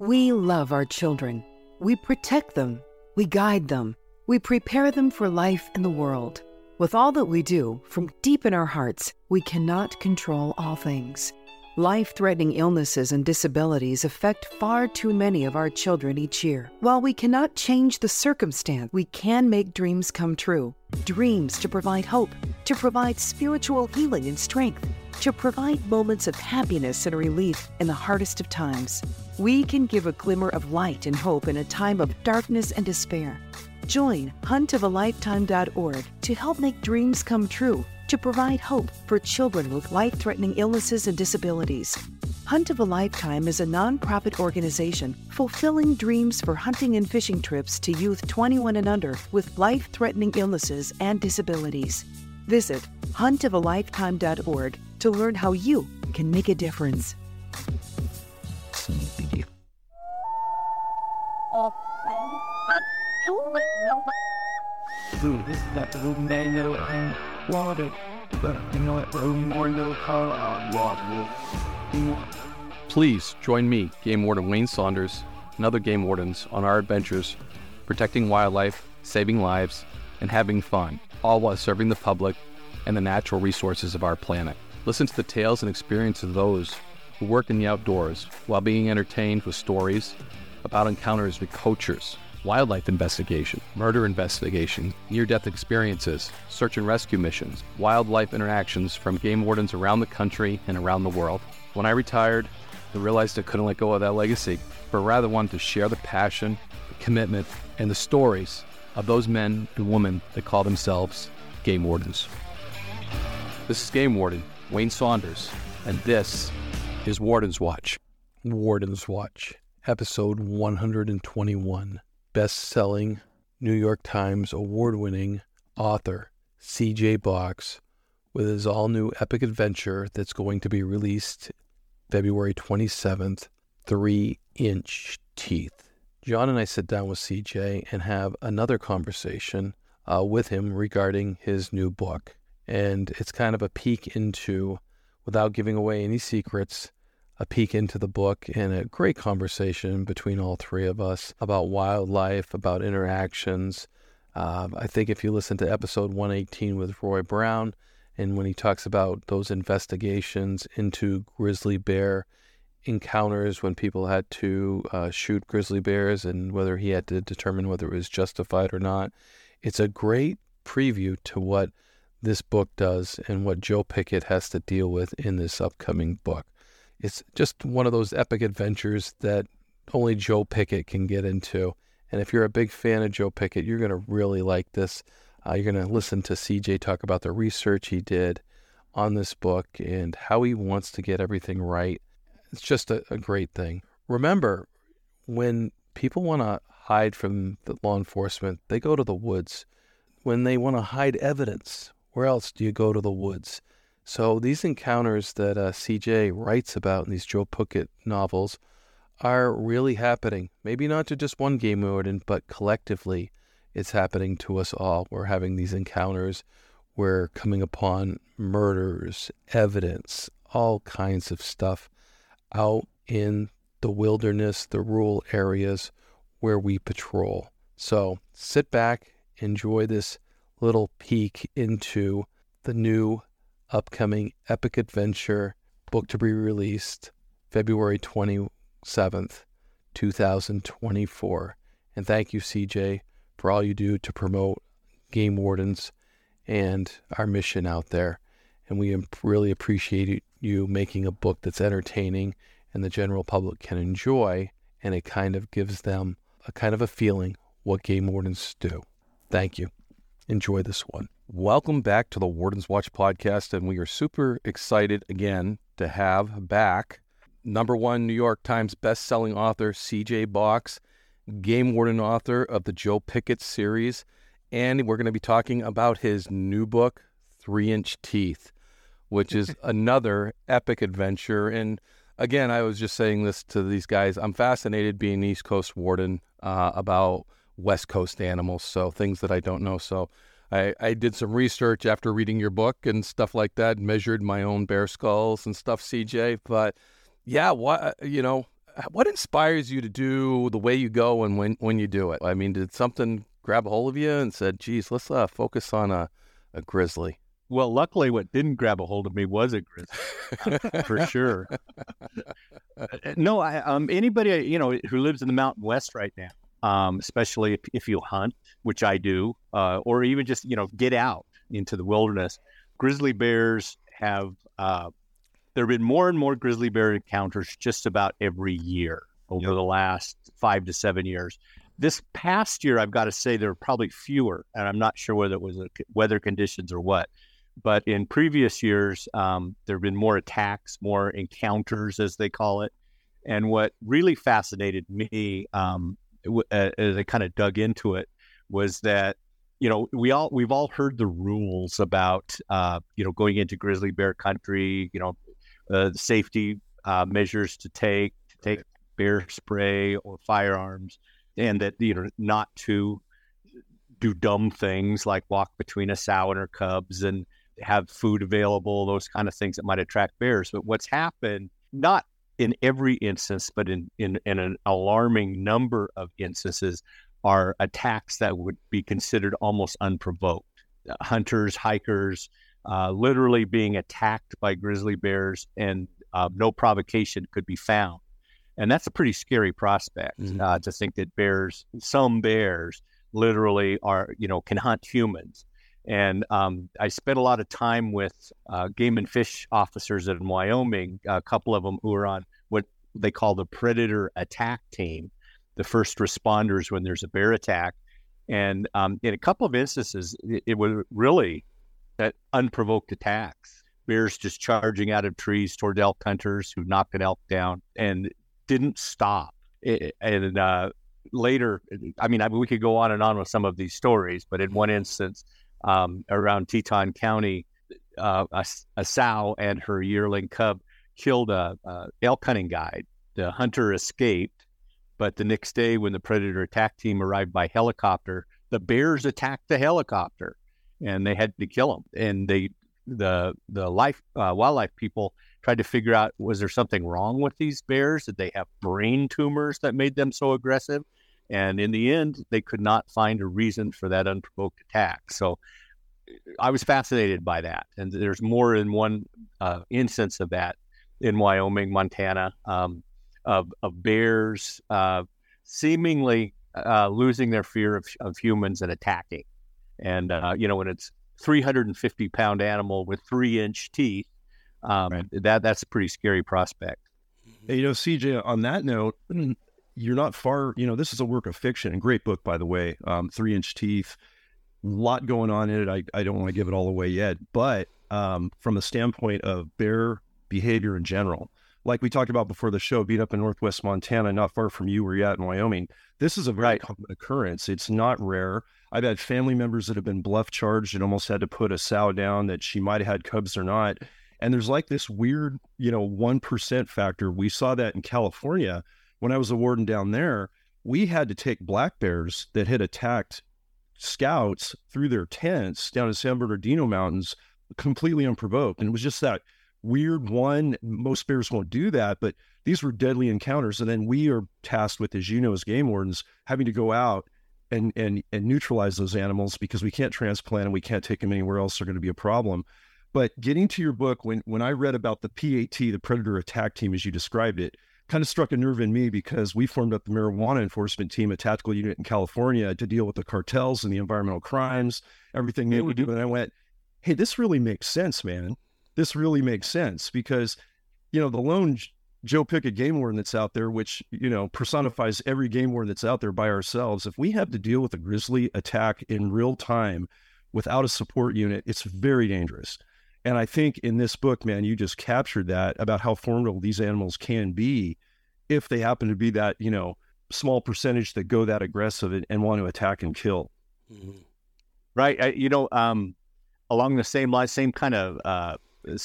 We love our children. We protect them. We guide them. We prepare them for life in the world. With all that we do, from deep in our hearts, we cannot control all things. Life threatening illnesses and disabilities affect far too many of our children each year. While we cannot change the circumstance, we can make dreams come true. Dreams to provide hope, to provide spiritual healing and strength, to provide moments of happiness and relief in the hardest of times. We can give a glimmer of light and hope in a time of darkness and despair. Join huntofalifetime.org to help make dreams come true, to provide hope for children with life threatening illnesses and disabilities. Hunt of a Lifetime is a nonprofit organization fulfilling dreams for hunting and fishing trips to youth 21 and under with life threatening illnesses and disabilities. Visit huntofalifetime.org to learn how you can make a difference. Please join me, Game Warden Wayne Saunders, and other game wardens on our adventures protecting wildlife, saving lives, and having fun, all while serving the public and the natural resources of our planet. Listen to the tales and experiences of those who work in the outdoors while being entertained with stories about encounters with poachers, wildlife investigation, murder investigation, near death experiences, search and rescue missions, wildlife interactions from game wardens around the country and around the world. When I retired, I realized I couldn't let go of that legacy, but rather wanted to share the passion, the commitment, and the stories of those men and women that call themselves game wardens. This is Game Warden Wayne Saunders, and this is Warden's Watch. Warden's Watch, episode 121. Best selling New York Times award winning author CJ Box with his all new epic adventure that's going to be released February 27th, Three Inch Teeth. John and I sit down with CJ and have another conversation uh, with him regarding his new book. And it's kind of a peek into, without giving away any secrets, a peek into the book and a great conversation between all three of us about wildlife, about interactions. Uh, I think if you listen to episode 118 with Roy Brown, and when he talks about those investigations into grizzly bear encounters when people had to uh, shoot grizzly bears and whether he had to determine whether it was justified or not, it's a great preview to what this book does and what Joe Pickett has to deal with in this upcoming book. It's just one of those epic adventures that only Joe Pickett can get into. And if you're a big fan of Joe Pickett, you're going to really like this. Uh, you're going to listen to CJ talk about the research he did on this book and how he wants to get everything right. It's just a, a great thing. Remember, when people want to hide from the law enforcement, they go to the woods. When they want to hide evidence, where else do you go to the woods? So these encounters that uh, CJ writes about in these Joe Pickett novels are really happening. Maybe not to just one game warden, but collectively, it's happening to us all. We're having these encounters. We're coming upon murders, evidence, all kinds of stuff out in the wilderness, the rural areas where we patrol. So sit back, enjoy this little peek into the new upcoming epic adventure book to be released February 27th, 2024. And thank you, CJ, for all you do to promote game wardens and our mission out there. And we really appreciate you making a book that's entertaining and the general public can enjoy, and it kind of gives them a kind of a feeling what game wardens do. Thank you. Enjoy this one. Welcome back to the Warden's Watch podcast, and we are super excited again to have back number one New York Times best-selling author CJ Box, game warden author of the Joe Pickett series, and we're going to be talking about his new book, Three Inch Teeth, which is another epic adventure. And again, I was just saying this to these guys. I'm fascinated being East Coast warden uh, about West Coast animals, so things that I don't know. So I, I did some research after reading your book and stuff like that, measured my own bear skulls and stuff, CJ. But yeah, what you know, what inspires you to do the way you go and when when you do it? I mean, did something grab a hold of you and said, "Geez, let's uh, focus on a, a grizzly"? Well, luckily, what didn't grab a hold of me was a grizzly, for sure. Uh, no, I, um, anybody you know who lives in the Mountain West right now, um, especially if, if, you hunt, which I do, uh, or even just you know get out into the wilderness, grizzly bears have. Uh, there have been more and more grizzly bear encounters just about every year over yep. the last five to seven years. This past year, I've got to say there were probably fewer, and I'm not sure whether it was weather conditions or what but in previous years, um, there have been more attacks, more encounters, as they call it. And what really fascinated me um, as I kind of dug into it was that you know we all we've all heard the rules about uh, you know going into grizzly bear country, you know uh, safety uh, measures to take, to take bear spray or firearms, and that you know not to do dumb things like walk between a sow and her cubs and have food available, those kind of things that might attract bears. But what's happened, not in every instance, but in, in, in an alarming number of instances, are attacks that would be considered almost unprovoked. Uh, hunters, hikers, uh, literally being attacked by grizzly bears, and uh, no provocation could be found. And that's a pretty scary prospect mm-hmm. Uh, to think that bears, some bears, literally are, you know, can hunt humans and um, I spent a lot of time with uh, game and fish officers in Wyoming, a couple of them who are on what they call the predator attack team, the first responders when there's a bear attack. And um, in a couple of instances, it, it was really that unprovoked attacks. Bears just charging out of trees toward elk hunters who knocked an elk down and didn't stop. It, and uh, later, I mean, I we could go on and on with some of these stories, but in one instance, um, around Teton County, uh, a, a, sow and her yearling cub killed a, a, elk hunting guide. The hunter escaped, but the next day, when the predator attack team arrived by helicopter, the bears attacked the helicopter, and they had to kill him. And they, the the life uh, wildlife people tried to figure out was there something wrong with these bears? Did they have brain tumors that made them so aggressive? And in the end, they could not find a reason for that unprovoked attack. So I was fascinated by that. And there's more than one uh, instance of that in Wyoming, Montana, um, of, of, bears uh, seemingly uh, losing their fear of, of, humans and attacking. And, uh, you know, when it's 350 pound animal with three inch teeth, um, right. that that's a pretty scary prospect. You know, CJ, on that note, you're not far. You know, this is a work of fiction and great book, by the way. Um, Three Inch Teeth, a lot going on in it. I, I don't want to give it all away yet, but um, from a standpoint of bear behavior in general, like we talked about before the show, beat up in Northwest Montana, not far from you where you're at in Wyoming. This is a very right. common occurrence. It's not rare. I've had family members that have been bluff charged and almost had to put a sow down that she might have had cubs or not. And there's like this weird, you know, 1% factor. We saw that in California when I was a warden down there, we had to take black bears that had attacked scouts through their tents down in San Bernardino Mountains completely unprovoked. And it was just that weird one. Most bears won't do that, but these were deadly encounters. And then we are tasked with, as you know, as game wardens, having to go out and and and neutralize those animals because we can't transplant them, we can't take them anywhere else. They're going to be a problem. But getting to your book, when when I read about the PAT, the Predator Attack Team, as you described it, kind of struck a nerve in me because we formed up the marijuana enforcement team, a tactical unit in California, to deal with the cartels and the environmental crimes, everything they would mm-hmm. do. And I went, hey, this really makes sense, man. This really makes sense because, you know, the lone Joe Pickett game warden that's out there, which, you know, personifies every game warden that's out there by ourselves. If we have to deal with a grizzly attack in real time without a support unit, it's very dangerous. And I think in this book, man, you just captured that about how formidable these animals can be if they happen to be that, you know, small percentage that go that aggressive and, and want to attack and kill. Mm-hmm. Right. I, you know, um, along the same line, same kind of uh,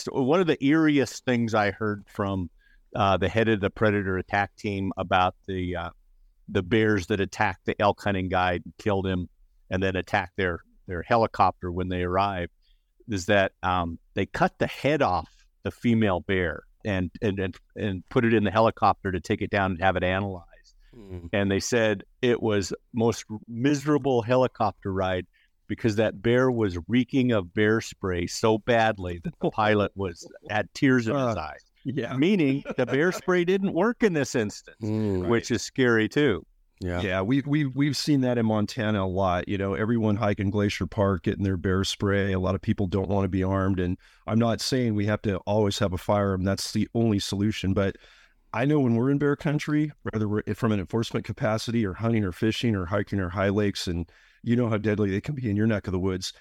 one of the eeriest things I heard from uh, the head of the predator attack team about the uh, the bears that attacked the elk hunting guide, killed him, and then attacked their their helicopter when they arrived, is that um, they cut the head off the female bear and, and and and put it in the helicopter to take it down and have it analyzed. Mm. And they said it was most miserable helicopter ride because that bear was reeking of bear spray so badly that the pilot was had tears in his uh, eyes. Yeah. Meaning the bear spray didn't work in this instance, mm, which right. is scary too. Yeah. Yeah. We, we, we've seen that in Montana a lot. You know, everyone hiking Glacier Park, getting their bear spray. A lot of people don't want to be armed. And I'm not saying we have to always have a firearm. That's the only solution. But I know when we're in bear country, whether we're from an enforcement capacity or hunting or fishing or hiking or high lakes, and you know how deadly they can be in your neck of the woods.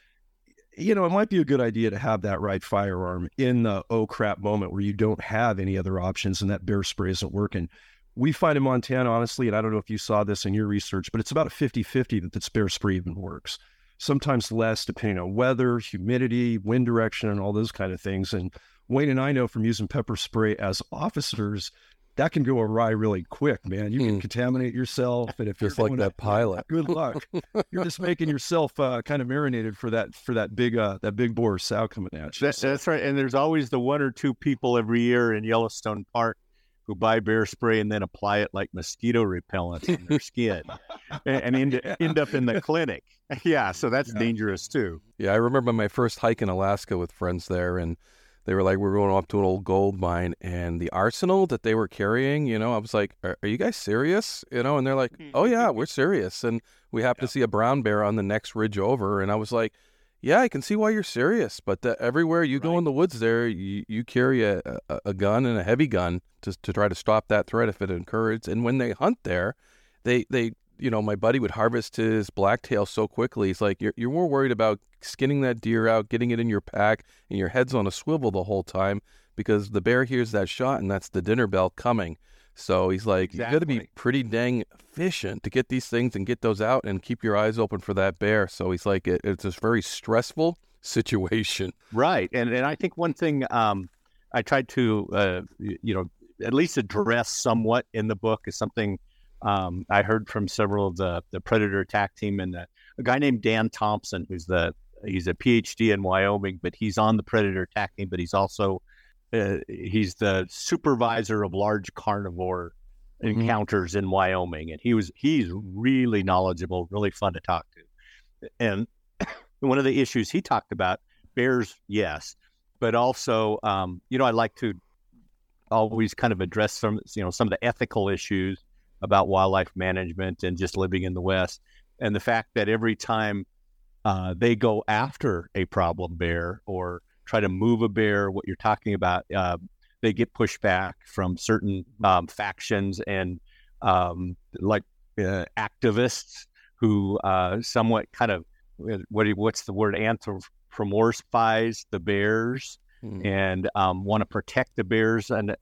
You know, it might be a good idea to have that right firearm in the oh crap moment where you don't have any other options and that bear spray isn't working we find in Montana, honestly, and I don't know if you saw this in your research, but it's about a 50 50 that the bear spray even works. Sometimes less, depending on weather, humidity, wind direction, and all those kind of things. And Wayne and I know from using pepper spray as officers, that can go awry really quick, man. You can mm. contaminate yourself, and if just like that pilot, good luck. you're just making yourself uh, kind of marinated for that for that big uh, that big boar sow coming at you. That, that's right. And there's always the one or two people every year in Yellowstone Park who buy bear spray and then apply it like mosquito repellent on their skin and, and end, end, up in the clinic. Yeah, so that's yeah. dangerous too. Yeah, I remember my first hike in Alaska with friends there, and they were like, we are going up to an old gold mine, and the arsenal that they were carrying, you know, I was like, are, are you guys serious? You know, and they're like, hmm. oh yeah, we're serious. And we happened yeah. to see a brown bear on the next ridge over, and I was like, yeah, I can see why you're serious, but the, everywhere you right. go in the woods, there you, you carry a, a, a, gun and a heavy gun to to try to stop that threat if it occurs. And when they hunt there, they they you know my buddy would harvest his blacktail so quickly. He's like, you're you're more worried about skinning that deer out, getting it in your pack, and your head's on a swivel the whole time because the bear hears that shot and that's the dinner bell coming. So he's like, exactly. you got to be pretty dang efficient to get these things and get those out and keep your eyes open for that bear. So he's like, it, it's a very stressful situation. Right. And, and I think one thing um, I tried to, uh, you know, at least address somewhat in the book is something um, I heard from several of the, the predator attack team and the, a guy named Dan Thompson, who's the, he's a PhD in Wyoming, but he's on the predator attack team, but he's also uh, he's the supervisor of large carnivore mm-hmm. encounters in Wyoming, and he was he's really knowledgeable, really fun to talk to. And one of the issues he talked about bears, yes, but also, um, you know, I like to always kind of address some, you know, some of the ethical issues about wildlife management and just living in the West, and the fact that every time uh, they go after a problem bear or try to move a bear, what you're talking about, uh, they get pushback from certain um, factions and um, like uh, activists who uh, somewhat kind of uh, what what's the word anthropomorphize the bears mm. and um, want to protect the bears under,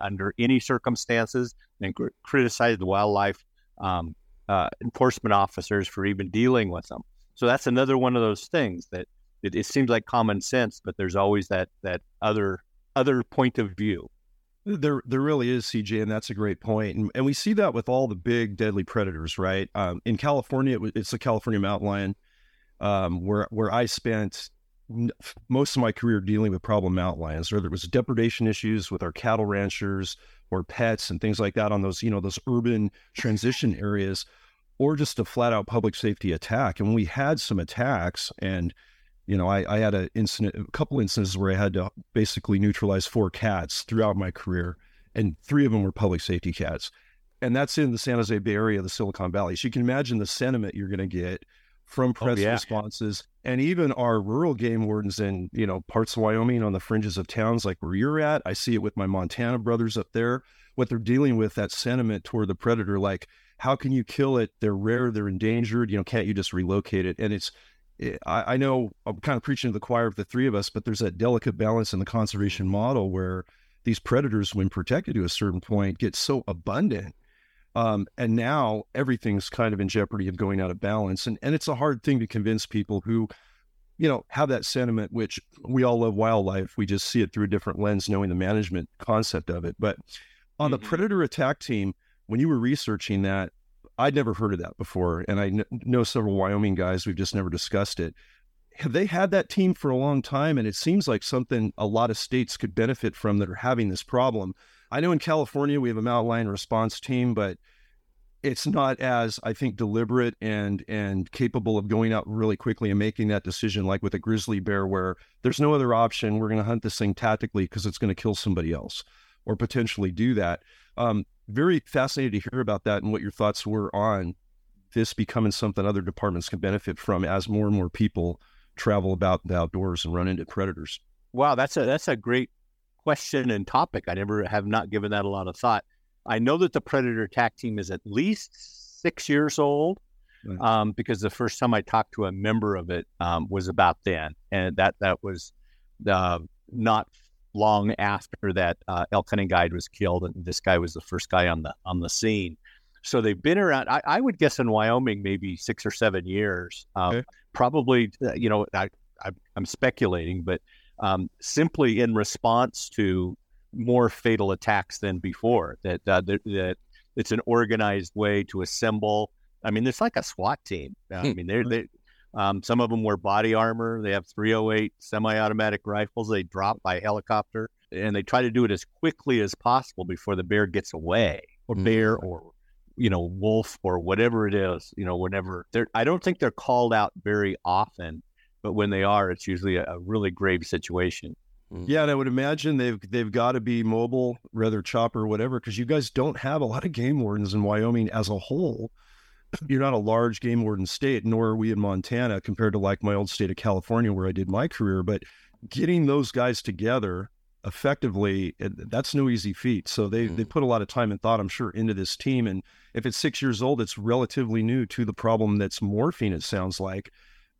under any circumstances and cr- criticize the wildlife um, uh, enforcement officers for even dealing with them. So that's another one of those things that it, it seems like common sense, but there's always that that other other point of view. There, there really is, CJ, and that's a great point. And, and we see that with all the big deadly predators, right? Um, in California, it, it's the California mountain lion, um, where where I spent most of my career dealing with problem mountain lions, whether it was depredation issues with our cattle ranchers or pets and things like that on those, you know, those urban transition areas, or just a flat out public safety attack. And we had some attacks and you know, I, I had a incident, a couple instances where I had to basically neutralize four cats throughout my career, and three of them were public safety cats, and that's in the San Jose Bay Area, the Silicon Valley. So you can imagine the sentiment you're going to get from oh, press oh, yeah. responses, and even our rural game wardens in you know parts of Wyoming on the fringes of towns like where you're at. I see it with my Montana brothers up there. What they're dealing with that sentiment toward the predator, like how can you kill it? They're rare, they're endangered. You know, can't you just relocate it? And it's I, I know I'm kind of preaching to the choir of the three of us, but there's that delicate balance in the conservation model where these predators, when protected to a certain point, get so abundant. Um, and now everything's kind of in jeopardy of going out of balance. And, and it's a hard thing to convince people who, you know, have that sentiment, which we all love wildlife. We just see it through a different lens, knowing the management concept of it. But on mm-hmm. the predator attack team, when you were researching that, I'd never heard of that before, and I kn- know several Wyoming guys. We've just never discussed it. Have they had that team for a long time? And it seems like something a lot of states could benefit from that are having this problem. I know in California we have a mountain response team, but it's not as I think deliberate and and capable of going out really quickly and making that decision like with a grizzly bear where there's no other option. We're going to hunt this thing tactically because it's going to kill somebody else or potentially do that. Um, very fascinated to hear about that and what your thoughts were on this becoming something other departments can benefit from as more and more people travel about the outdoors and run into predators. Wow, that's a that's a great question and topic. I never have not given that a lot of thought. I know that the predator attack team is at least six years old, right. um, because the first time I talked to a member of it um, was about then, and that that was uh, not long after that uh, elk hunting guide was killed, and this guy was the first guy on the on the scene. So they've been around. I, I would guess in Wyoming maybe six or seven years. Um, okay. Probably, uh, you know, I, I, am speculating, but um, simply in response to more fatal attacks than before. That uh, that, that it's an organized way to assemble. I mean, it's like a SWAT team. I hmm. mean, they're they um, some of them wear body armor. They have 308 semi-automatic rifles. They drop by helicopter, and they try to do it as quickly as possible before the bear gets away, or mm-hmm. bear, or you know, wolf, or whatever it is. You know, whenever they're, I don't think they're called out very often, but when they are, it's usually a, a really grave situation. Mm. Yeah, and I would imagine they've they've got to be mobile, rather chopper, whatever, because you guys don't have a lot of game wardens in Wyoming as a whole you're not a large game warden state, nor are we in Montana compared to like my old state of California where I did my career. But getting those guys together effectively, that's no easy feat. So they mm. they put a lot of time and thought, I'm sure, into this team. And if it's six years old, it's relatively new to the problem that's morphing. It sounds like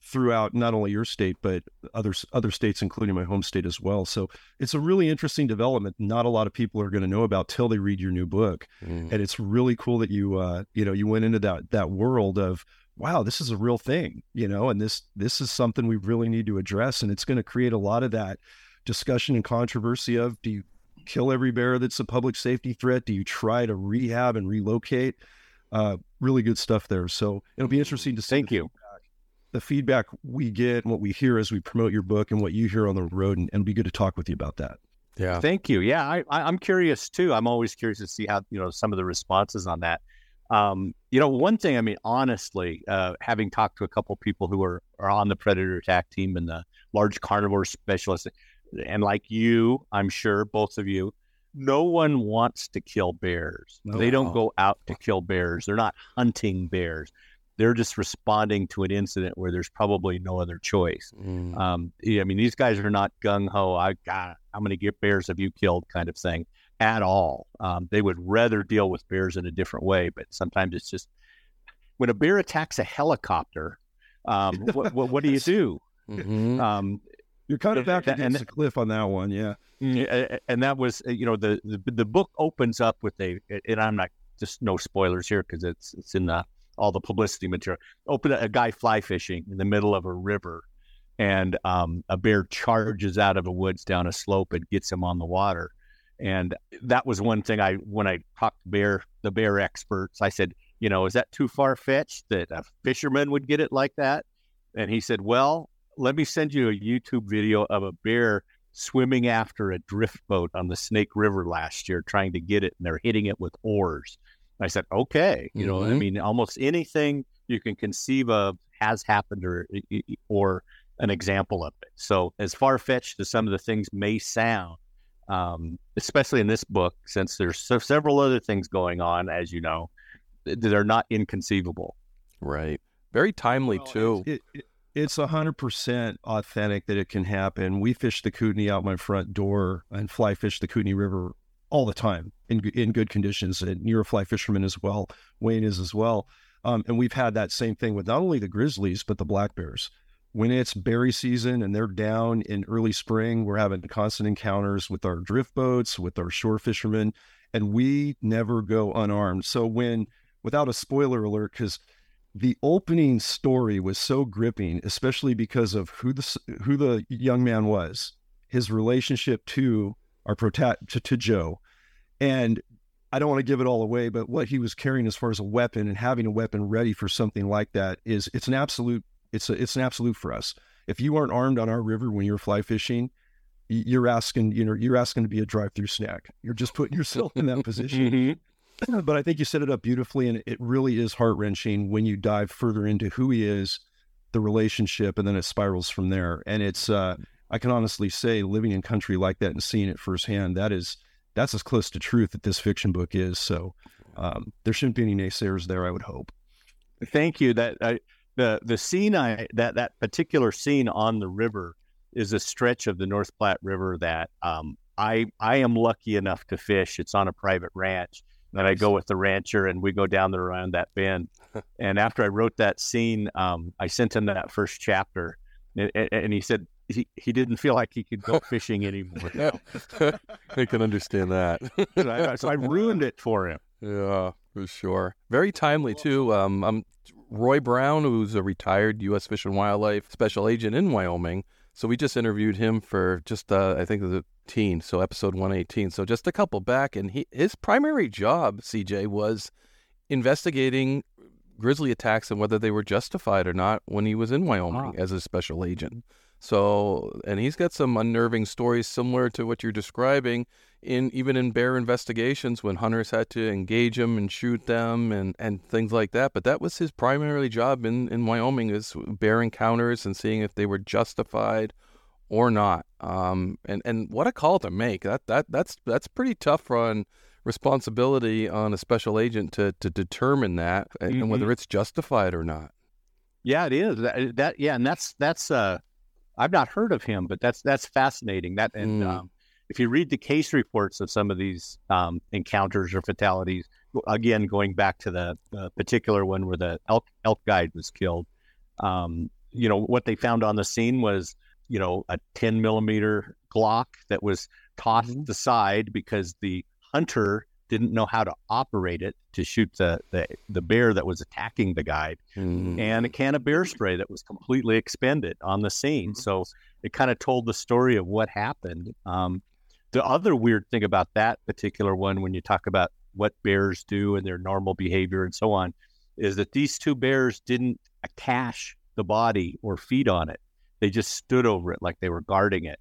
throughout not only your state but other other states, including my home state as well. So it's a really interesting development. Not a lot of people are going to know about till they read your new book, mm. and it's really cool that you uh, you know you went into that that world of wow, this is a real thing, you know, and this this is something we really need to address, and it's going to create a lot of that discussion and controversy of do you kill every bear that's a public safety threat? Do you try to rehab and relocate? Uh, really good stuff there. So it'll be interesting to see. Thank you the feedback we get and what we hear as we promote your book and what you hear on the road, and, and it'll be good to talk with you about that. Yeah. Thank you. Yeah, I, I'm curious too. I'm always curious to see how you know some of the responses on that. Um, you know, one thing. I mean, honestly, uh, having talked to a couple people who are are on the predator attack team and the large carnivore specialist, and like you, I'm sure both of you, no one wants to kill bears. No. They don't go out to kill bears. They're not hunting bears they're just responding to an incident where there's probably no other choice. Mm. Um, yeah, I mean, these guys are not gung ho. I got, I'm going to get bears have you killed kind of thing at all. Um, they would rather deal with bears in a different way, but sometimes it's just when a bear attacks a helicopter. Um, what, what, what, do you do? Mm-hmm. Um, You're kind of back against the cliff on that one, yeah. Mm, and that was, uh, you know, the, the the book opens up with a, and I'm not just no spoilers here because it's it's in the all the publicity material. Open a, guy fly fishing in the middle of a river, and um, a bear charges out of the woods down a slope and gets him on the water. And that was one thing I when I talked to bear the bear experts, I said, you know, is that too far fetched that a fisherman would get it like that? And he said, well, let me send you a YouTube video of a bear swimming after a drift boat on the Snake River last year, trying to get it, and they're hitting it with oars. I said, okay, you know, mm-hmm. I mean, almost anything you can conceive of has happened or or an example of it. So, as far fetched as some of the things may sound, um, especially in this book, since there's so several other things going on, as you know, that are not inconceivable. Right. Very timely well, too. It, it, it's a hundred percent authentic that it can happen. We fish the Kootenai out my front door and fly fish the Kootenai River all the time in in good conditions. And you're a fly fisherman as well. Wayne is as well. Um, and we've had that same thing with not only the grizzlies but the black bears. When it's berry season and they're down in early spring, we're having constant encounters with our drift boats, with our shore fishermen, and we never go unarmed. So when, without a spoiler alert, because the opening story was so gripping, especially because of who the who the young man was, his relationship to our prota- to, to Joe, and I don't want to give it all away, but what he was carrying as far as a weapon and having a weapon ready for something like that is it's an absolute it's a, it's an absolute for us. If you aren't armed on our river when you're fly fishing, you're asking you know you're asking to be a drive-through snack. You're just putting yourself in that position. mm-hmm. but I think you set it up beautifully, and it really is heart wrenching when you dive further into who he is, the relationship, and then it spirals from there. And it's, uh, I can honestly say, living in country like that and seeing it firsthand, that is, that's as close to truth that this fiction book is. So um, there shouldn't be any naysayers there. I would hope. Thank you. That I, the the scene I that that particular scene on the river is a stretch of the North Platte River that um, I I am lucky enough to fish. It's on a private ranch then I go with the rancher and we go down there around that bend. and after I wrote that scene, um, I sent him that first chapter, and, and, he said he, he didn't feel like he could go fishing anymore. I can understand that. so, I, so, I, ruined it for him. Yeah, for sure. Very timely too. Um, I'm Roy Brown, who's a retired U.S. Fish and Wildlife Special Agent in Wyoming. So we just interviewed him for just uh, I think the teen, so episode 118. So just a couple back, and he his primary job, CJ, was investigating grizzly attacks and whether they were justified or not when he was in Wyoming as a special agent. So, and he's got some unnerving stories similar to what you're describing in even in bear investigations when hunters had to engage them and shoot them and, and things like that. But that was his primary job in, in Wyoming is bear encounters and seeing if they were justified or not. Um, and and what a call to make. That that that's that's pretty tough on responsibility on a special agent to to determine that mm-hmm. and whether it's justified or not. Yeah, it is. That, that yeah, and that's that's uh, I've not heard of him, but that's that's fascinating. That and mm. um, if you read the case reports of some of these um, encounters or fatalities, again going back to the, the particular one where the elk elk guide was killed, um, you know what they found on the scene was you know, a 10 millimeter Glock that was tossed mm-hmm. aside because the hunter didn't know how to operate it to shoot the, the, the bear that was attacking the guide, mm-hmm. and a can of bear spray that was completely expended on the scene. Mm-hmm. So it kind of told the story of what happened. Um, the other weird thing about that particular one, when you talk about what bears do and their normal behavior and so on, is that these two bears didn't cache the body or feed on it. They just stood over it like they were guarding it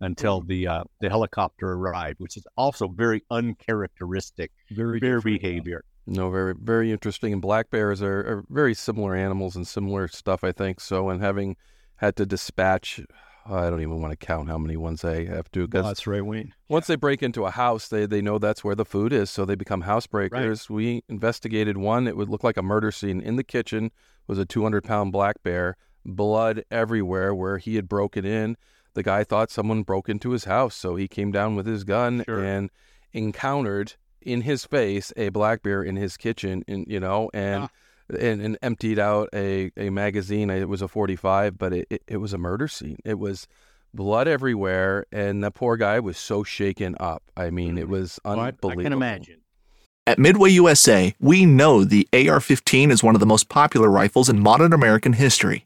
until mm. the uh, the helicopter arrived, which is also very uncharacteristic very bear behavior. No, very very interesting. And black bears are, are, very similar animals and similar stuff, I think. So, and having had to dispatch, I don't even want to count how many ones they have to. Cause that's right, Wayne. Once they break into a house, they they know that's where the food is, so they become housebreakers. Right. We investigated one; it would look like a murder scene. In the kitchen was a 200 pound black bear blood everywhere where he had broken in. The guy thought someone broke into his house, so he came down with his gun sure. and encountered in his face a black bear in his kitchen, and you know, and. Ah. And, and, emptied out a, a magazine. It was a 45, but it, it, it was a murder scene. It was blood everywhere, and the poor guy was so shaken up. I mean, it mm. was unbelievable. I can imagine. At Midway USA, we know the AR 15 is one of the most popular rifles in modern American history.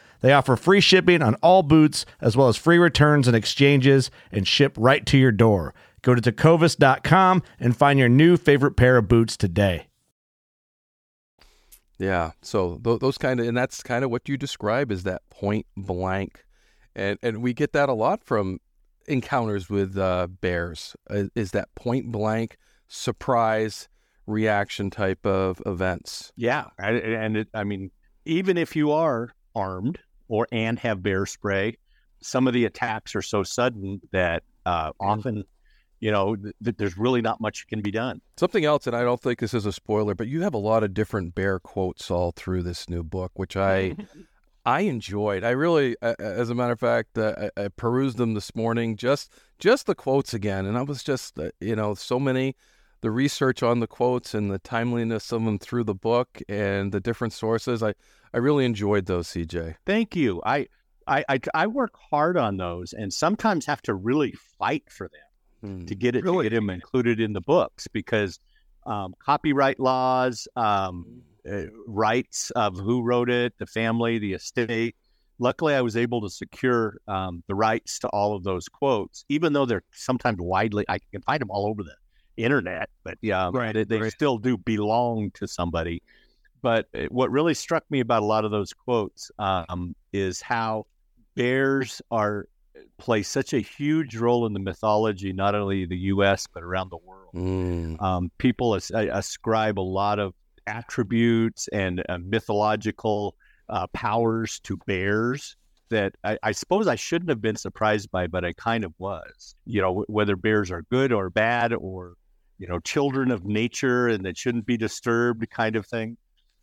They offer free shipping on all boots, as well as free returns and exchanges, and ship right to your door. Go to tecovas.com and find your new favorite pair of boots today. Yeah. So th- those kind of, and that's kind of what you describe as that point blank, and and we get that a lot from encounters with uh, bears. Uh, is that point blank surprise reaction type of events? Yeah, I, and it, I mean, even if you are armed or and have bear spray, some of the attacks are so sudden that uh, often you know, th- there's really not much can be done. Something else, and I don't think this is a spoiler, but you have a lot of different bear quotes all through this new book, which I I enjoyed. I really, as a matter of fact, uh, I, I, perused them this morning, just just the quotes again, and I was just, uh, you know, so many. The research on the quotes and the timeliness of them through the book and the different sources, I, I really enjoyed those, CJ. Thank you. I, I, I, I work hard on those and sometimes have to really fight for them mm. to get it really? to get him included in the books because um, copyright laws, um, uh, rights of who wrote it, the family, the estate. Luckily, I was able to secure um, the rights to all of those quotes, even though they're sometimes widely. I can find them all over the internet, but yeah, right, they, they right. still do belong to somebody. But uh, what really struck me about a lot of those quotes um, is how bears are play such a huge role in the mythology, not only the U.S. but around the world. Mm. Um, people as, ascribe a lot of attributes and uh, mythological uh, powers to bears that I, I, suppose I shouldn't have been surprised by, but I kind of was. You know, whether bears are good or bad, or you know, children of nature and that shouldn't be disturbed, kind of thing.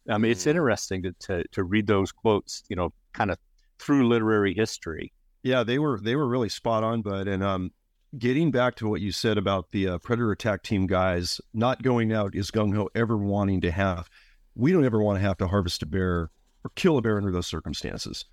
I mean, it's mm. interesting to, to to read those quotes. You know, kind of through literary history. Yeah, they were they were really spot on, bud. And um, getting back to what you said about the uh, predator attack team guys not going out is gung ho, ever wanting to have. We don't ever want to have to harvest a bear or kill a bear under those circumstances.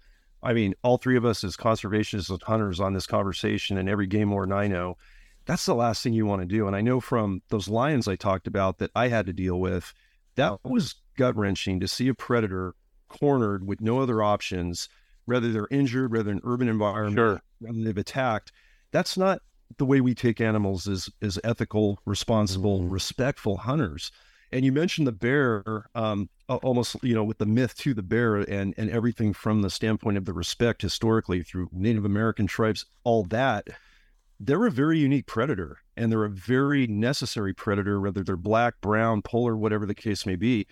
I mean, all three of us as conservationists and hunters on this conversation, and every game warden I know, that's the last thing you want to do. And I know from those lions I talked about that I had to deal with, that was gut wrenching to see a predator cornered with no other options whether they're injured, whether in urban environment, sure. whether they've attacked. That's not the way we take animals as as ethical, responsible, mm-hmm. respectful hunters. And you mentioned the bear, um, almost you know, with the myth to the bear and and everything from the standpoint of the respect historically through Native American tribes, all that. They're a very unique predator, and they're a very necessary predator, whether they're black, brown, polar, whatever the case may be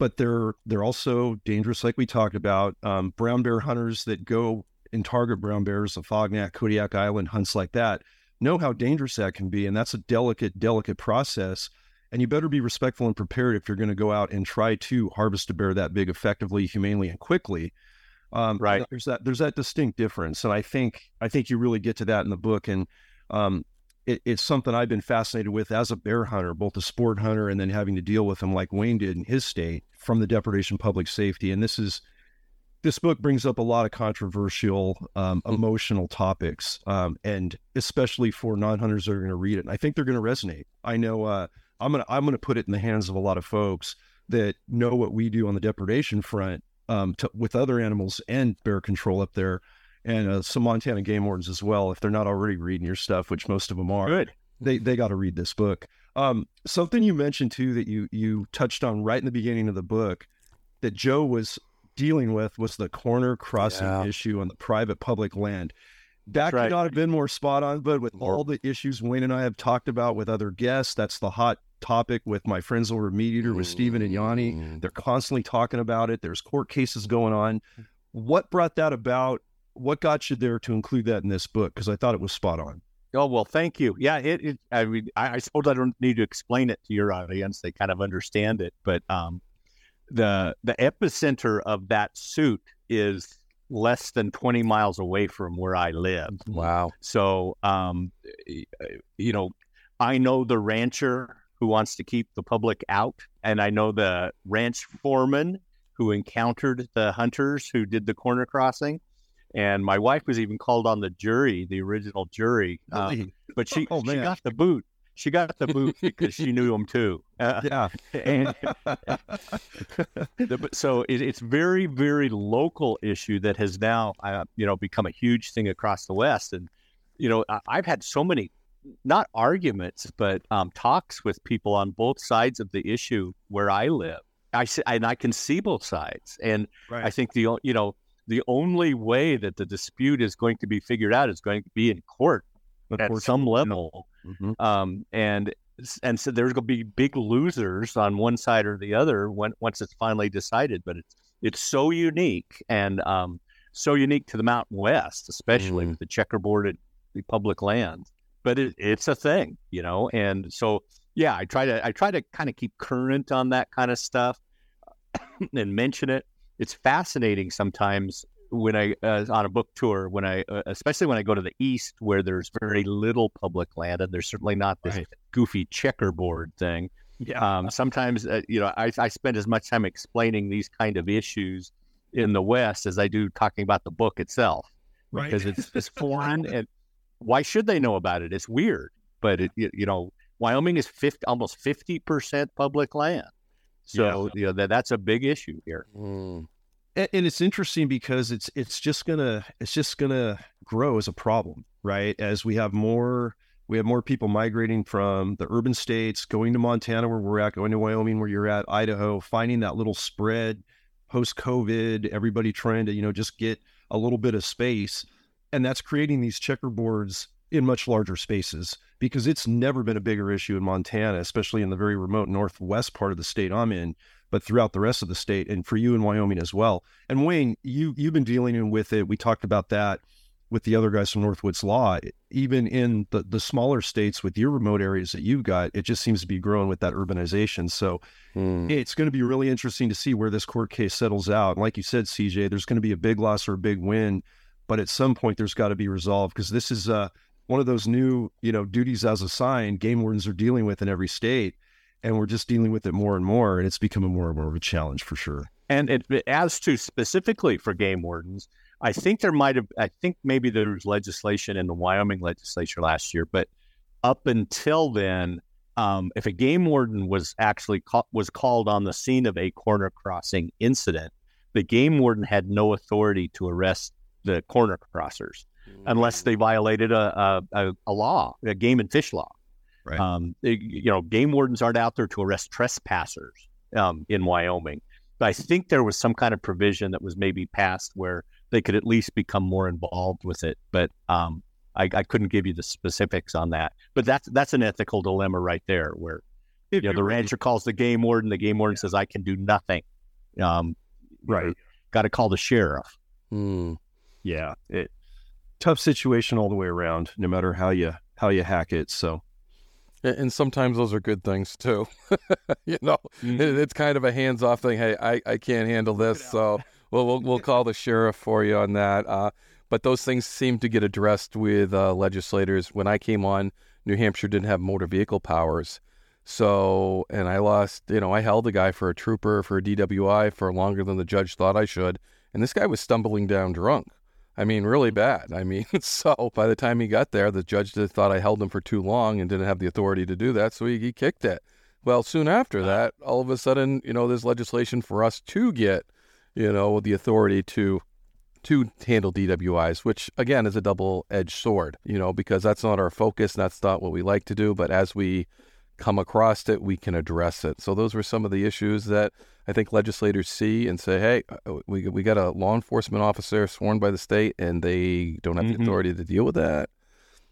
but they're they're also dangerous, like we talked about. Um, brown bear hunters that go and target brown bears, Afognak, Kodiak Island hunts like that, know how dangerous that can be, and that's a delicate, delicate process. And you better be respectful and prepared if you're going to go out and try to harvest a bear that big effectively, humanely, and quickly. Um, right. There's that. There's that distinct difference, and I think I think you really get to that in the book. And um, it, it's something I've been fascinated with as a bear hunter, both a sport hunter and then having to deal with them like Wayne did in his state from the depredation public safety. And this is this book brings up a lot of controversial, um, hmm. emotional topics, um, and especially for non-hunters that are going to read it. And I think they're going to resonate. I know uh, I'm going to I'm going to put it in the hands of a lot of folks that know what we do on the depredation front um, to, with other animals and bear control up there and uh, some Montana game wardens as well. If they're not already reading your stuff, which most of them are, Good. they they got to read this book. Um, something you mentioned too that you you touched on right in the beginning of the book that Joe was dealing with was the corner crossing Yeah. issue on the private public land. That right. could not have been more spot on, but with all the issues Wayne and I have talked about with other guests, that's the hot topic with my friends over at Meat Eater with Stephen and Yanni. Mm. They're constantly talking about it. There's court cases going on. What brought that about? What got you there to include that in this book? Because I thought it was spot on. Oh well, thank you. Yeah, it. it I mean, I, I suppose I don't need to explain it to your audience; they kind of understand it. But um, the the epicenter of that suit is less than twenty miles away from where I live. Wow. So, um, you know, I know the rancher who wants to keep the public out, and I know the ranch foreman who encountered the hunters who did the corner crossing. And my wife was even called on the jury, the original jury. Uh, but she, Oh, she got the boot. She got the boot because she knew him too. Uh, Yeah. and the- so it, it's very very local issue that has now uh, you know become a huge thing across the west and you know I, i've had so many not arguments but um, talks with people on both sides of the issue where i live i see, and i can see both sides and Right. i think the you know the only way that the dispute is going to be figured out is going to be in court at some level Mhm. um, and and so there's going to be big losers on one side or the other when once it's finally decided. But it's it's so unique and um, so unique to the Mountain West, especially Mm. with the checkerboarded the public lands. But it, it's a thing, you know. And so yeah, I try to I try to kind of keep current on that kind of stuff and mention it. It's fascinating sometimes when I uh, on a book tour when I uh, especially when I go to the east where there's very little public land and there's certainly not this Right. goofy checkerboard thing. Yeah. Um, sometimes uh, you know I, I spend as much time explaining these kind of issues in the West as I do talking about the book itself Right. because it's it's foreign and why should they know about it? It's weird, but it you you know Wyoming is 50, almost fifty percent public land, so you know that that's a big issue here. Mm. and, and it's interesting because it's it's just gonna it's just gonna grow as a problem right as we have more we have more people migrating from the urban states going to montana where we're at going to wyoming where you're at idaho finding that little spread post covid everybody trying to you know just get a little bit of space and that's creating these checkerboards in much larger spaces because it's never been a bigger issue in montana especially in the very remote northwest part of the state i'm in but throughout the rest of the state and for you in Wyoming as well. And Wayne, you you've been dealing with it. We talked about that with the other guys from Northwoods Law. Even in the the smaller states with your remote areas that you've got, it just seems to be growing with that urbanization. So Mm. it's going to be really interesting to see where this court case settles out. And like you said, CJ, there's going to be a big loss or a big win, but at some point there's got to be resolved because this is uh, one of those new, you know, duties as assigned game wardens are dealing with in every state, and we're just dealing with it more and more, and it's becoming more and more of a challenge for sure. And it, as to specifically for game wardens, I think there might have, I think maybe there was legislation in the Wyoming legislature last year, but up until then, um, if a game warden was actually ca- was called on the scene of a corner crossing incident, the game warden had no authority to arrest the corner crossers unless they violated a, a, a, law, a game and fish law. Right. Um, they- you know, game wardens aren't out there to arrest trespassers um, in Wyoming. But I think there was some kind of provision that was maybe passed where they could at least become more involved with it. But um, I, I couldn't give you the specifics on that. But that's that's an ethical dilemma right there, where you know the rancher calls the game warden, the game warden says, "I can do nothing." Um, Right. Got to call the sheriff. Mm. Yeah, it tough situation all the way around, no matter how you how you hack it. So And and sometimes those are good things too. you know, Mm-hmm. it's kind of a hands-off thing. Hey, I, I can't handle this, so we'll, we'll we'll call the sheriff for you on that. Uh, but those things seem to get addressed with uh, legislators. When I came on, New Hampshire didn't have motor vehicle powers, so and I lost. You know, I held a guy for a trooper for a DWI for longer than the judge thought I should, and this guy was stumbling down drunk. I mean, really bad. I mean, so by the time he got there, the judge thought I held him for too long and didn't have the authority to do that, so he, he kicked it. Well, soon after that, all of a sudden, you know, there's legislation for us to get, you know, the authority to to handle DWIs, which again is a double edged sword, you know, because that's not our focus. That's not what we like to do. But as we come across it, we can address it. So those were some of the issues that I think legislators see and say, hey, uh, we, we got a law enforcement officer sworn by the state and they don't have mm-hmm. the authority to deal with that.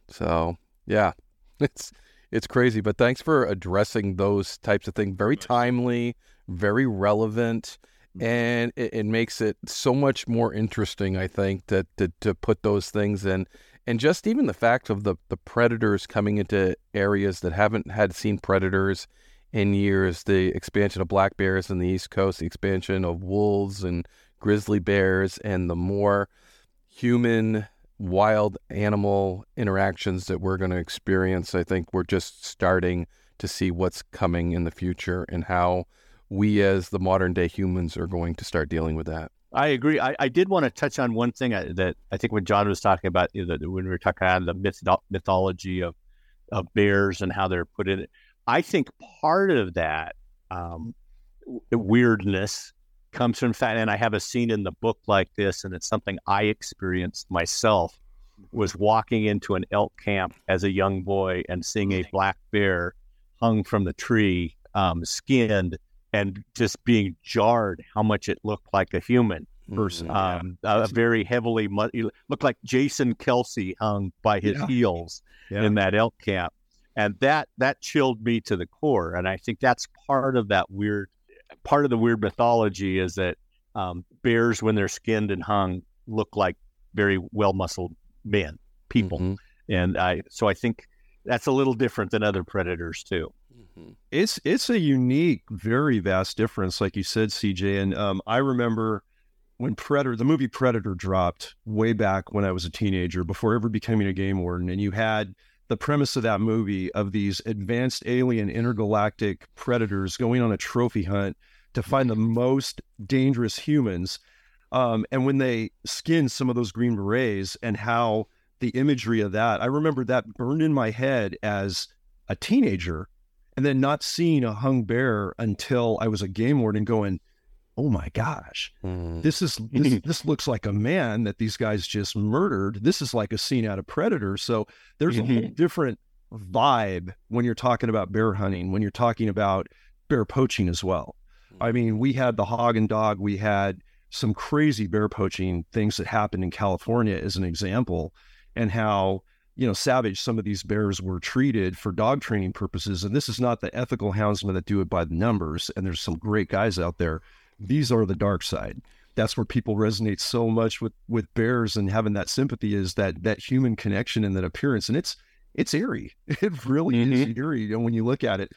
So, yeah, it's it's crazy. But thanks for addressing those types of things. Very timely, very relevant and it, it, makes it so much more interesting. I think that to, to put those things in, and just even the fact of the the predators coming into areas that haven't had seen predators in years. The expansion of black bears in the East Coast, the expansion of wolves and grizzly bears, and the more human wild animal interactions that we're going to experience. I think we're just starting to see what's coming in the future and how we as the modern day humans are going to start dealing with that. I agree. I, I did want to touch on one thing uh, that I think when John was talking about you know, when we were talking about the myth, mythology of of bears and how they're put in. I think part of that um, weirdness comes from fact, and I have a scene in the book like this, and it's something I experienced myself. Was walking into an elk camp as a young boy and seeing a black bear hung from the tree, um, skinned, and just being jarred how much it looked like a human person. Mm-hmm. Um, a very heavily, looked like Jason Kelce hung by his yeah. heels yeah. in that elk camp. And that, that chilled me to the core. And I think that's part of that weird, part of the weird mythology is that um, bears, when they're skinned and hung, look like very well muscled men, people. Mm-hmm. And I, so I think that's a little different than other predators too. Mm-hmm. It's it's a unique, very vast difference, like you said, CJ. And um, I remember when Predator, the movie Predator, dropped way back when I was a teenager, before ever becoming a game warden, and you had the premise of that movie of these advanced alien intergalactic predators going on a trophy hunt to find the most dangerous humans. Um, and when they skinned some of those green berets and how the imagery of that, I remember that burned in my head as a teenager and then not seeing a hung bear until I was a game warden going, oh my gosh, mm. this is this, this, looks like a man that these guys just murdered. This is like a scene out of Predator. So there's mm-hmm. a whole mm-hmm. different vibe when you're talking about bear hunting, when you're talking about bear poaching as well. I mean, we had the hog and dog, we had some crazy bear poaching things that happened in California as an example, and how you know, savage some of these bears were treated for dog training purposes. And this is not the ethical houndsmen that do it by the numbers. And there's some great guys out there. These are the dark side. That's where people resonate so much with with bears and having that sympathy is that that human connection and that appearance. And it's it's eerie. It really mm-hmm. is eerie you know, when you look at it.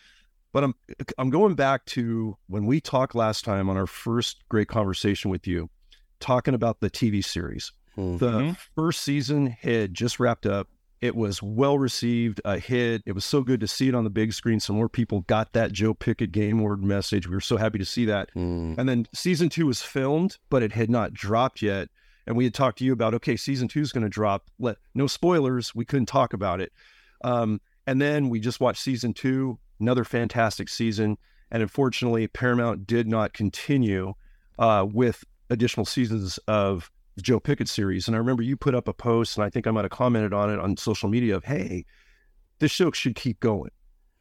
But I'm I'm going back to when we talked last time on our first great conversation with you, talking about the TV series. Mm-hmm. The first season had just wrapped up. It was well received, a hit. It was so good to see it on the big screen. Some more people got that Joe Pickett game word message. We were so happy to see that. Mm. And then season two was filmed, but it had not dropped yet. And we had talked to you about, okay, season two is going to drop. Let no spoilers. We couldn't talk about it. Um, and then we just watched season two, another fantastic season. And unfortunately, Paramount did not continue uh, with additional seasons of the Joe Pickett series. And I remember you put up a post, and I think I might have commented on it on social media of, hey, this show should keep going.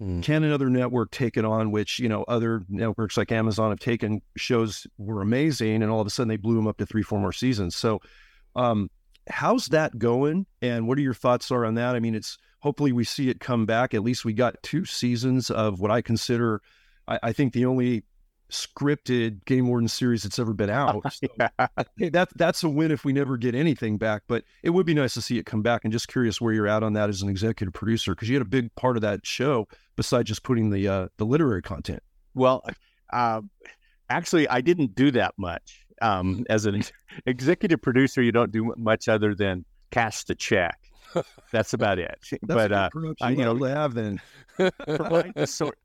Mm. Can another network take it on? Which, you know, other networks like Amazon have taken shows were amazing, and all of a sudden they blew them up to three, four more seasons. So, um, how's that going? And what are your thoughts are on that? I mean, it's hopefully we see it come back. At least we got two seasons of what I consider, I, I think the only scripted game warden series that's ever been out. So, yeah. hey, that, that's a win if we never get anything back, but it would be nice to see it come back. And just curious where you're at on that as an executive producer, because you had a big part of that show besides just putting the uh, the literary content. Well, uh, actually, I didn't do that much. Um, as an executive producer, you don't do much other than cash the check. That's about it. but uh, I, you know, have then provide the sort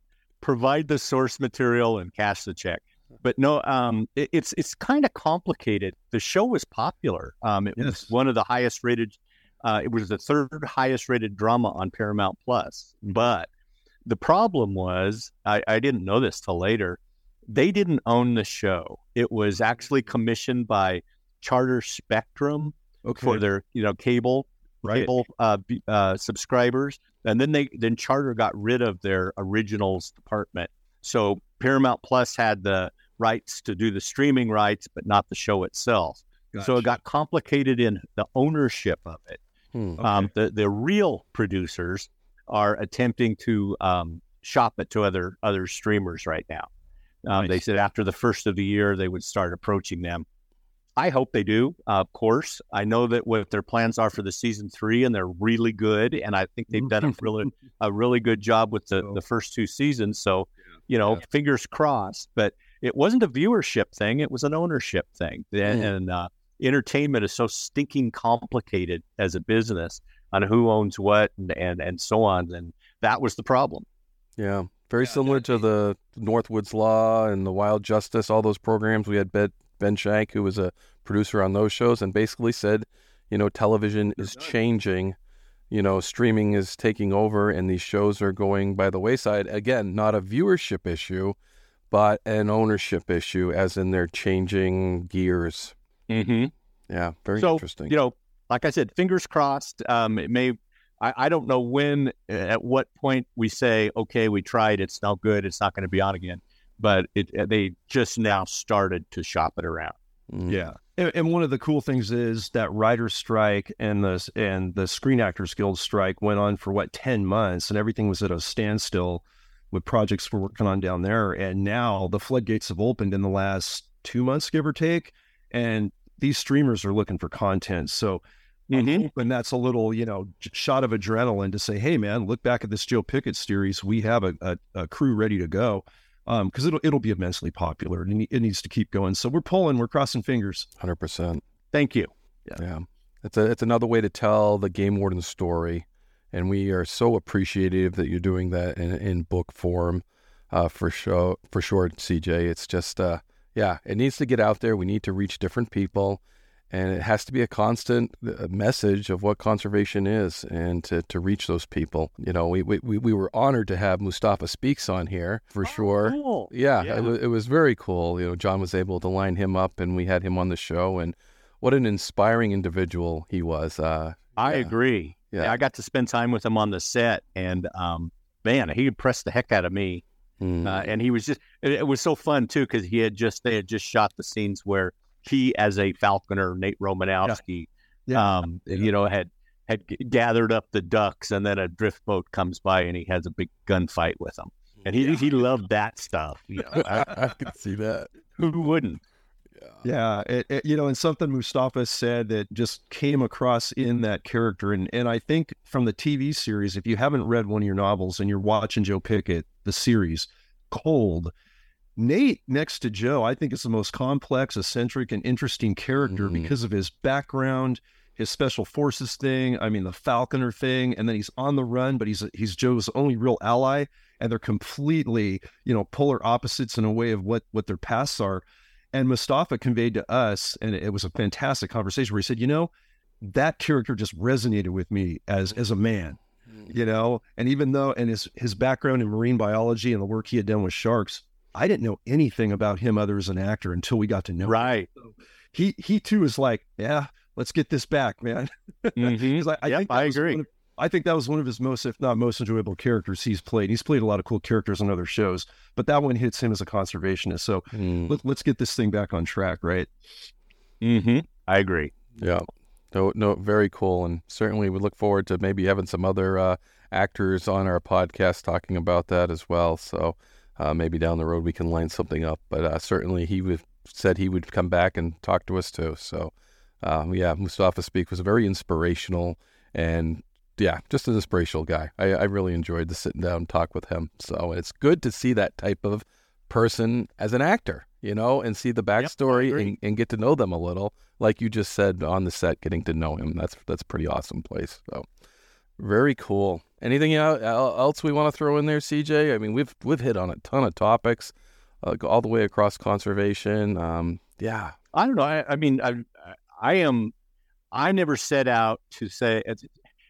provide the source material and cash the check. But no, um, it, it's it's kind of complicated. The show was popular. Um, it yes. was one of the highest rated. Uh, it was the third highest rated drama on Paramount Plus. But the problem was, I, I didn't know this till later. They didn't own the show. It was actually commissioned by Charter Spectrum Okay. for their you know cable Right. cable uh, b- uh, subscribers, and then they then Charter got rid of their originals department. So Paramount Plus had the rights to do the streaming rights, but not the show itself. So it got complicated in the ownership of it. Hmm. Um, the the real producers are attempting to um, shop it to other other streamers right now. Um, They said after the first of the year they would start approaching them. I hope they do. Uh, of course, I know that what their plans are for the season three, and they're really good. And I think they've done a really a really good job with the, the first two seasons. So, you know, Yeah. fingers crossed. But it wasn't a viewership thing; it was an ownership thing. And, Mm. and uh, entertainment is so stinking complicated as a business on who owns what and and, and so on. And that was the problem. Yeah, very similar to the Northwoods Law and the Wild Justice, all those programs. We had Ben, ben Shank, who was a producer on those shows, and basically said, you know, television is changing. You know, streaming is taking over, and these shows are going by the wayside. Again, not a viewership issue, but an ownership issue, as in they're changing gears. Mm-hmm. Yeah, very so, interesting. You know, like I said, fingers crossed. Um, it may. I, I don't know when, at what point we say, okay, we tried, it's not good, it's not going to be on again. But it, they just now started to shop it around. Mm. Yeah, and, and one of the cool things is that writer's strike and the and the Screen Actors Guild strike went on for what ten months, and everything was at a standstill with projects we're working on down there. And now the floodgates have opened in the last two months, give or take, and these streamers are looking for content. So. I'm hoping that's a little, you know, shot of adrenaline to say, "Hey, man, look back at this Joe Pickett series. We have a, a, a crew ready to go." Because it'll it'll be immensely popular and it needs to keep going. So we're pulling, we're crossing fingers. Hundred percent. Thank you. Yeah, it's a it's another way to tell the game warden story, and we are so appreciative that you're doing that in, in book form, uh, for show for sure, CJ. It's just uh, yeah, it needs to get out there. We need to reach different people, and it has to be a constant uh, message of what conservation is, and to, to reach those people. You know, we, we we were honored to have Mustafa Speaks on here for sure. Cool. Yeah, Yeah. It, was, it was very cool. You know, John was able to line him up, and we had him on the show. And what an inspiring individual he was. Uh, I Yeah. agree. Yeah. I got to spend time with him on the set, and um, man, he impressed the heck out of me. mm, Uh, and he was just, it, it was so fun too, because he had just, they had just shot the scenes where he, as a falconer, Nate Romanowski, Yeah. um, you know, had, had gathered up the ducks, and then a drift boat comes by and he has a big gunfight with them. And he, he loved that stuff. You know, I- I can see that. who wouldn't? Yeah, it, it- you know, and something Mustafa said that just came across in that character, and and I think from the TV series, if you haven't read one of your novels and you're watching Joe Pickett, the series, Cold. Nate, next to Joe, I think is the most complex, eccentric, and interesting character Mhm. because of his background, his special forces thing. I mean, the Falconer thing, and then he's on the run, but he's he's Joe's only real ally, and they're completely, you know, polar opposites in a way of what what their pasts are. And Mustafa conveyed to us, and it was a fantastic conversation where he said, you know, that character just resonated with me as as a man, you know. And even though, and his his background in marine biology and the work he had done with sharks, I didn't know anything about him other as an actor until we got to know. him. Right. He he too is like, yeah, let's get this back, man. Mhm. He's like, I Yep, think that I was agree. one of- I think that was one of his most, if not most enjoyable characters he's played. He's played a lot of cool characters on other shows, but that one hits him as a conservationist. So Mm, let, let's get this thing back on track, right? hmm I agree. yeah. No, no, very cool, and certainly we look forward to maybe having some other uh, actors on our podcast talking about that as well. So uh, maybe down the road we can line something up. But uh, certainly he would, said he would come back and talk to us too. So um, yeah, Mustafa Speaks was very inspirational and yeah, just an inspirational guy. I, I really enjoyed the sitting down and talk with him. So it's good to see that type of person as an actor, you know, and see the backstory agree. and, and get to know them a little. Like you just said on the set, getting to know him. That's that's a pretty awesome place. So very cool. Anything el- el- else we want to throw in there, CJ? I mean, we've we've hit on a ton of topics, uh, all the way across conservation. Um, yeah, I don't know. I, I mean, I, I am. I never set out to say. it's-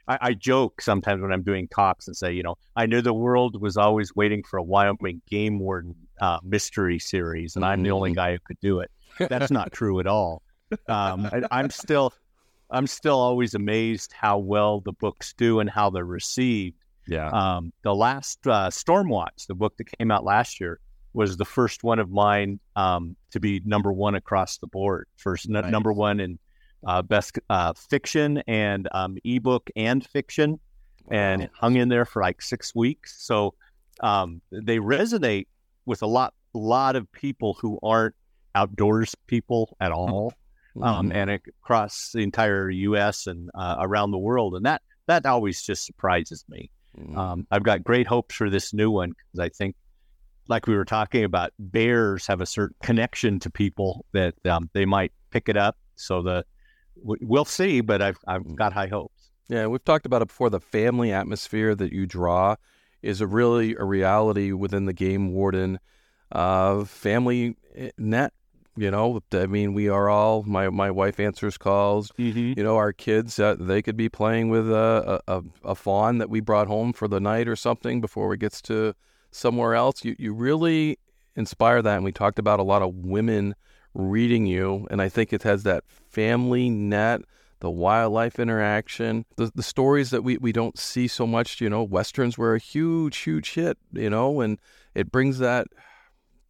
I, I joke sometimes when I'm doing talks and say, you know, I knew the world was always waiting for a Wyoming game warden uh, mystery series, and I'm the only guy who could do it. That's not true at all. um, I, I'm still, I'm still always amazed how well the books do and how they're received. Yeah. Um, the last uh, Stormwatch, the book that came out last year, was the first one of mine um, to be number one across the board. First, n- number one in uh, best uh, fiction and um, ebook and fiction, and it hung in there for like six weeks. So um, they resonate with a lot, lot of people who aren't outdoors people at all, um, and across the entire U.S. and uh, around the world, and that that always just surprises me. Mm-hmm. Um, I've got great hopes for this new one because I think, like we were talking about, bears have a certain connection to people that um, they might pick it up. So the w- we'll see, but I've I've got high hopes. Yeah, we've talked about it before. The family atmosphere that you draw is a really a reality within the game warden uh, family eh, net. You know, I mean, we are all my my wife answers calls. Mm-hmm. You know, our kids uh, they could be playing with a, a a fawn that we brought home for the night or something before it gets to somewhere else. You you really inspire that, and we talked about a lot of women reading you, and I think it has that family net the wildlife interaction, the the stories that we, we don't see so much. You know, westerns were a huge, huge hit. You know, and it brings that,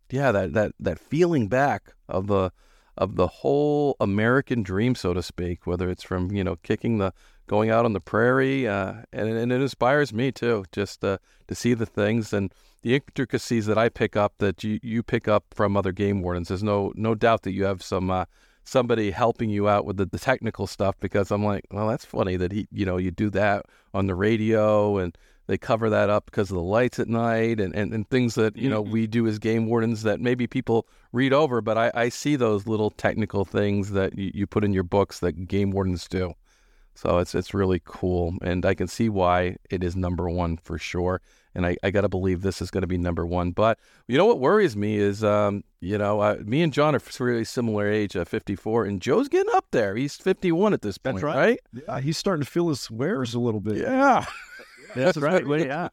yeah, that that that feeling back of the of the whole American dream, so to speak. Whether it's from you know kicking the going out on the prairie, uh, and and it inspires me too, just uh, to see the things and the intricacies that I pick up that you you pick up from other game wardens. There's no no doubt that you have some. Uh, somebody helping you out with the, the technical stuff because I'm like, well, that's funny that he, you know, you do that on the radio and they cover that up because of the lights at night and, and, and things that, you know, we do as game wardens that maybe people read over, but I, I see those little technical things that you, you put in your books that game wardens do. So it's it's really cool, and I can see why it is number one for sure. And I, I got to believe this is going to be number one. But you know what worries me is, um, you know, uh, me and John are really similar age, uh, 54, and Joe's getting up there. He's 51 at this point, That's right. right? Yeah, he's starting to feel his wares a little bit. Yeah. That's right. When, yeah.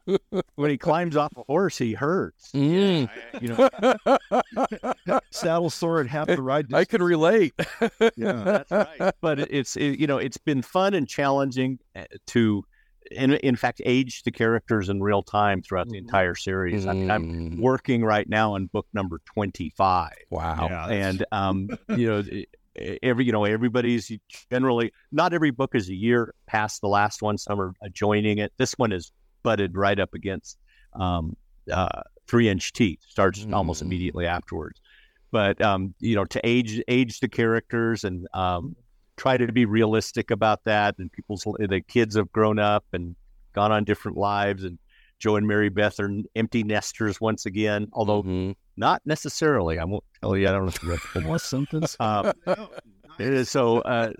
when he climbs off a horse, he hurts. Mm. You know, Saddle sore and half the ride. I can relate. Yeah. That's right. But it's it, you know it's been fun and challenging uh, to, in in fact, age the characters in real time throughout the entire series. I mean, I'm Mm. working right now on book number twenty five, Wow. Yeah, and um, you know. Every you know everybody's generally not every book is a year past the last one. Some are joining it. This one is butted right up against um, uh, three inch teeth. Starts almost Mm. immediately afterwards. But um, you know, to age age the characters and um, try to be realistic about that. And people's the kids have grown up and gone on different lives. And Joe and Mary Beth are empty nesters once again, although Mhm. not necessarily. I won't tell you. I don't know if you read the book. something. Um, it is so uh,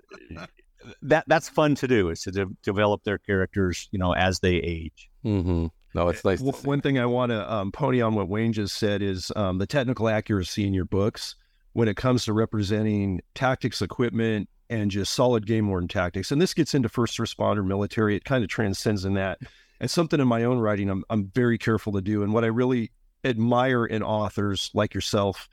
that that's fun to do is to de- develop their characters, you know, as they age. Mhm. No, it's nice. W- One thing I want to um, pony on what Wayne just said is um, the technical accuracy in your books when it comes to representing tactics, equipment, and just solid game warden tactics. And this gets into first responder, military. It kind of transcends in that. And something in my own writing, I'm I'm very careful to do. And what I really admire in authors like yourself,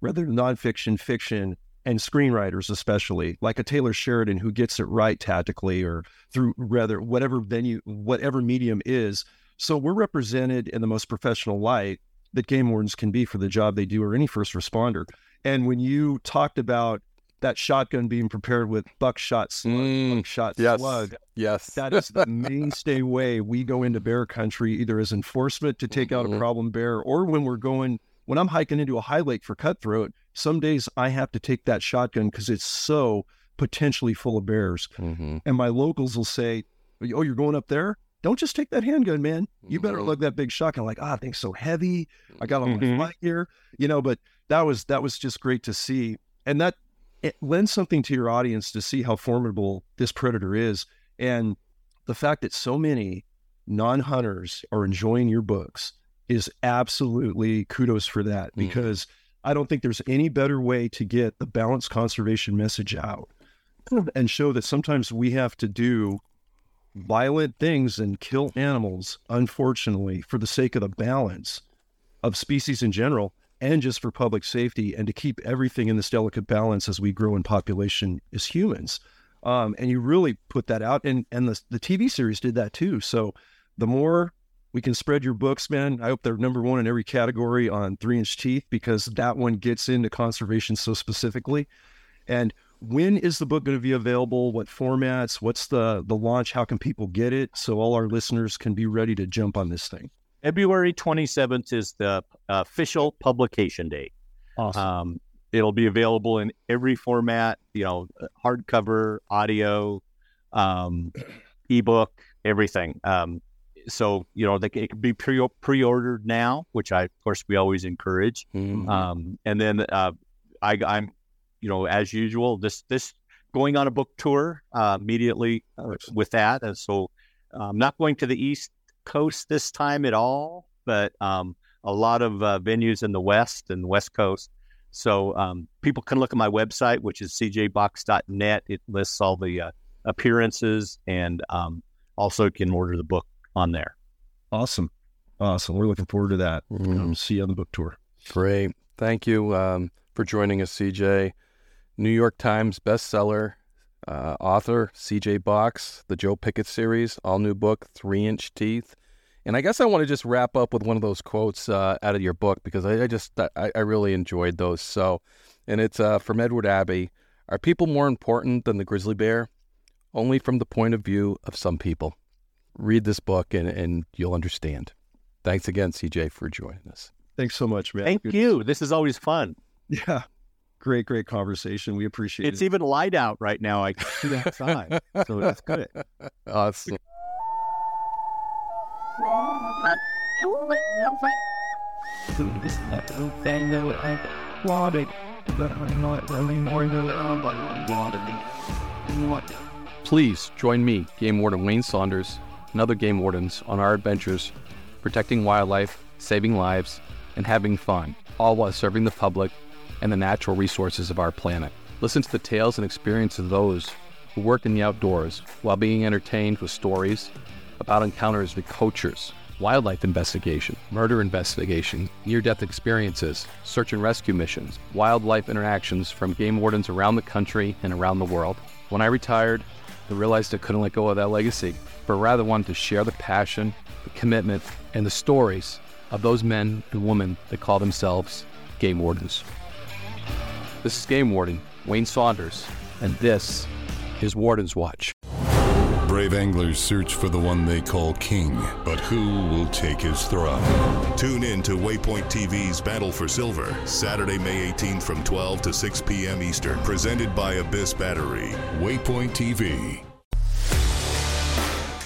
whether nonfiction, fiction, and screenwriters especially, like a Taylor Sheridan who gets it right tactically or through rather whatever venue, whatever medium is. So we're represented in the most professional light that game wardens can be for the job they do or any first responder. And when you talked about that shotgun being prepared with buckshot slug, Mm, buckshot yes. slug, Yes. that is the mainstay way we go into bear country, either as enforcement to take out a Mhm. problem bear, or when we're going. When I'm hiking into a high lake for cutthroat, some days I have to take that shotgun because it's so potentially full of bears. Mhm. And my locals will say, "Oh, you're going up there? Don't just take that handgun, man. You better Mhm. lug that big shotgun." Like, ah, thing's so heavy. I got on my flight here, you know. But that was that was just great to see, and that it lends something to your audience to see how formidable this predator is, and the fact that so many non-hunters are enjoying your books is absolutely kudos for that Mhm. because I don't think there's any better way to get the balanced conservation message out and show that sometimes we have to do violent things and kill animals, unfortunately, for the sake of the balance of species in general. And just for public safety and to keep everything in this delicate balance as we grow in population as humans. Um, and you really put that out, and and the the TV series did that too. So the more we can spread your books, man. I hope they're number one in every category on Three Inch Teeth because that one gets into conservation so specifically. And when is the book going to be available? What formats? What's the the launch? How can people get it so all our listeners can be ready to jump on this thing? February 27th is the official publication date. Awesome. Um, it'll be available in every format, you know, hardcover, audio, um, ebook, everything. Um, so you know, they, it can be pre pre-ordered now, which I, of course, we always encourage. Mhm. Um, and then uh, I, I'm, you know, as usual, this this going on a book tour uh, immediately uh, with that, and so I'm not going to the East Coast this time at all, but um, a lot of uh, venues in the West and the West Coast. So um, people can look at my website, which is cjbox.net. It lists all the uh, appearances, and um, also can order the book on there. Awesome. Awesome. We're looking forward to that. Um, see you on the book tour. Great. Thank you um, for joining us, CJ. New York Times bestseller, uh, author CJ Box, the Joe Pickett series, all new book, Three Inch Teeth. And I guess I want to just wrap up with one of those quotes uh, out of your book because I, I just I, I really enjoyed those. So, and it's uh, from Edward Abbey. Are people more important than the grizzly bear? Only from the point of view of some people. Read this book and, and you'll understand. Thanks again, CJ, for joining us. Thanks so much, man. Thank Good- you. This is always fun. Yeah. Great, great conversation. We appreciate It's it. It's even light out right now. I can see outside, so that's good. Awesome. thing that I wanted, but I'm not really more than I wanted. What? Please join me, Game Warden Wayne Saunders, and other game wardens on our adventures, protecting wildlife, saving lives, and having fun, all while serving the public and the natural resources of our planet. Listen to the tales and experiences of those who work in the outdoors while being entertained with stories about encounters with poachers, wildlife investigation, murder investigation, near death experiences, search and rescue missions, wildlife interactions from game wardens around the country and around the world. When I retired, I realized I couldn't let go of that legacy, but rather wanted to share the passion, the commitment, and the stories of those men and women that call themselves game wardens. This is Game Warden Wayne Saunders, and this is Warden's Watch. Brave anglers search for the one they call king, but who will take his throne? Tune in to Waypoint TV's Battle for Silver, Saturday, May 18th from 12 to 6 p.m. Eastern, presented by Abyss Battery. Waypoint TV.